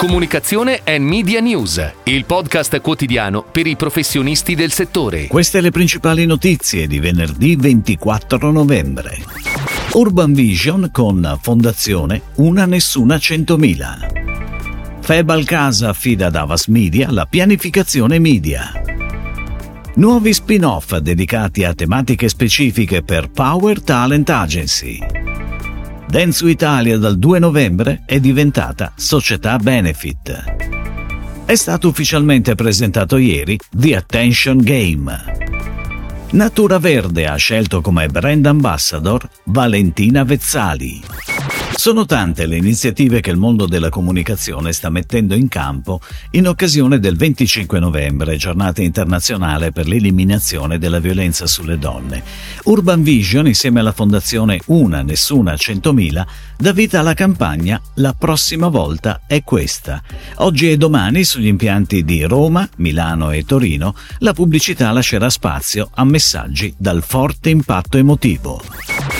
Comunicazione e Media News, il podcast quotidiano per i professionisti del settore. Queste le principali notizie di venerdì 24 novembre. Urban Vision con Fondazione Una Nessuna 100.000. Febal Casa affida ad Avas Media la pianificazione media. Nuovi spin-off dedicati a tematiche specifiche per Power Talent Agency. Densu Italia dal 2 novembre è diventata società benefit. È stato ufficialmente presentato ieri The Attention Game. Natura Verde ha scelto come brand ambassador Valentina Vezzali. Sono tante le iniziative che il mondo della comunicazione sta mettendo in campo in occasione del 25 novembre, giornata internazionale per l'eliminazione della violenza sulle donne. Urban Vision, insieme alla fondazione Una Nessuna 100.000, dà vita alla campagna La prossima volta è questa. Oggi e domani sugli impianti di Roma, Milano e Torino la pubblicità lascerà spazio a messaggi dal forte impatto emotivo.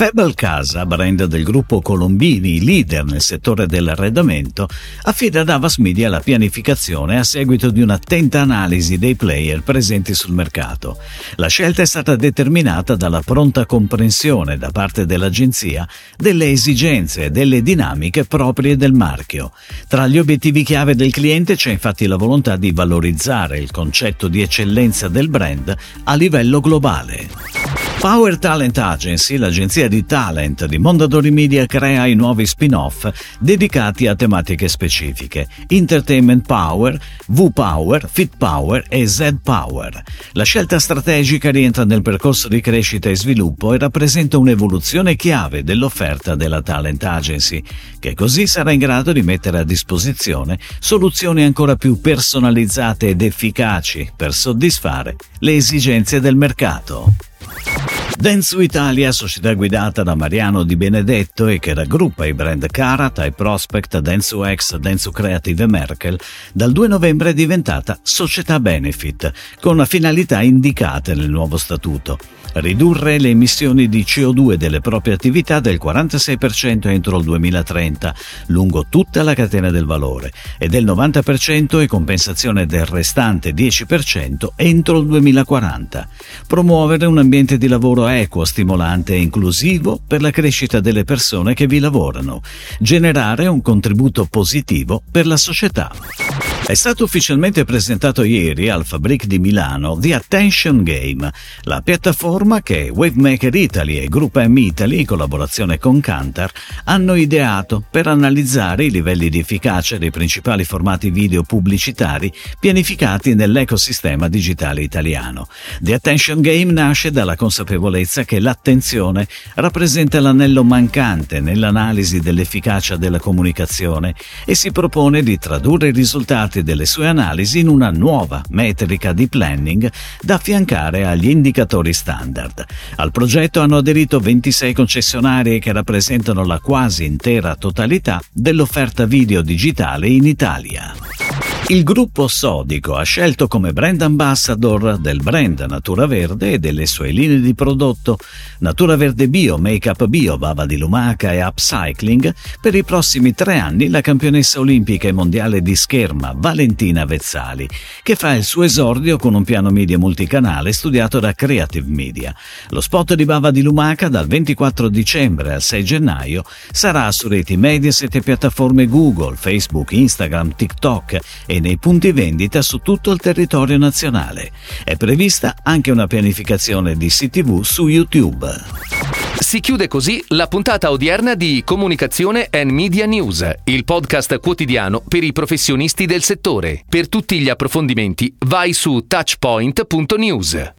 Febel Casa, brand del gruppo Colombini, leader nel settore dell'arredamento, affida ad Avas Media la pianificazione a seguito di un'attenta analisi dei player presenti sul mercato. La scelta è stata determinata dalla pronta comprensione da parte dell'agenzia delle esigenze e delle dinamiche proprie del marchio. Tra gli obiettivi chiave del cliente c'è infatti la volontà di valorizzare il concetto di eccellenza del brand a livello globale. Power Talent Agency, l'agenzia di talent di Mondadori Media, crea i nuovi spin-off dedicati a tematiche specifiche: Entertainment Power, V-Power, Fit Power e Z-Power. La scelta strategica rientra nel percorso di crescita e sviluppo e rappresenta un'evoluzione chiave dell'offerta della Talent Agency, che così sarà in grado di mettere a disposizione soluzioni ancora più personalizzate ed efficaci per soddisfare le esigenze del mercato. Densu Italia, società guidata da Mariano Di Benedetto e che raggruppa i brand Cara, Type Prospect, Densu X, Densu Creative e Merkel, dal 2 novembre è diventata società benefit, con finalità indicate nel nuovo statuto ridurre le emissioni di CO2 delle proprie attività del 46% entro il 2030, lungo tutta la catena del valore, e del 90% e compensazione del restante 10% entro il 2040. Promuovere un ambiente di lavoro equo, stimolante e inclusivo per la crescita delle persone che vi lavorano. Generare un contributo positivo per la società. È stato ufficialmente presentato ieri al Fabric di Milano The Attention Game, la piattaforma che Wavemaker Italy e Group M Italy, in collaborazione con Kantar, hanno ideato per analizzare i livelli di efficacia dei principali formati video pubblicitari pianificati nell'ecosistema digitale italiano. The Attention Game nasce dalla consapevolezza che l'attenzione rappresenta l'anello mancante nell'analisi dell'efficacia della comunicazione e si propone di tradurre i risultati parte delle sue analisi in una nuova metrica di planning da affiancare agli indicatori standard. Al progetto hanno aderito 26 concessionarie che rappresentano la quasi intera totalità dell'offerta video digitale in Italia. Il gruppo Sodico ha scelto come brand ambassador del brand Natura Verde e delle sue linee di prodotto Natura Verde Bio, Make-up Bio, Bava di Lumaca e Upcycling per i prossimi tre anni la campionessa olimpica e mondiale di scherma Valentina Vezzali, che fa il suo esordio con un piano media multicanale studiato da Creative Media. Lo spot di Bava di Lumaca dal 24 dicembre al 6 gennaio sarà su reti Mediaset e piattaforme Google, Facebook, Instagram, TikTok e nei punti vendita su tutto il territorio nazionale. È prevista anche una pianificazione di CTV su YouTube. Si chiude così la puntata odierna di Comunicazione and Media News, il podcast quotidiano per i professionisti del settore. Per tutti gli approfondimenti vai su touchpoint.news.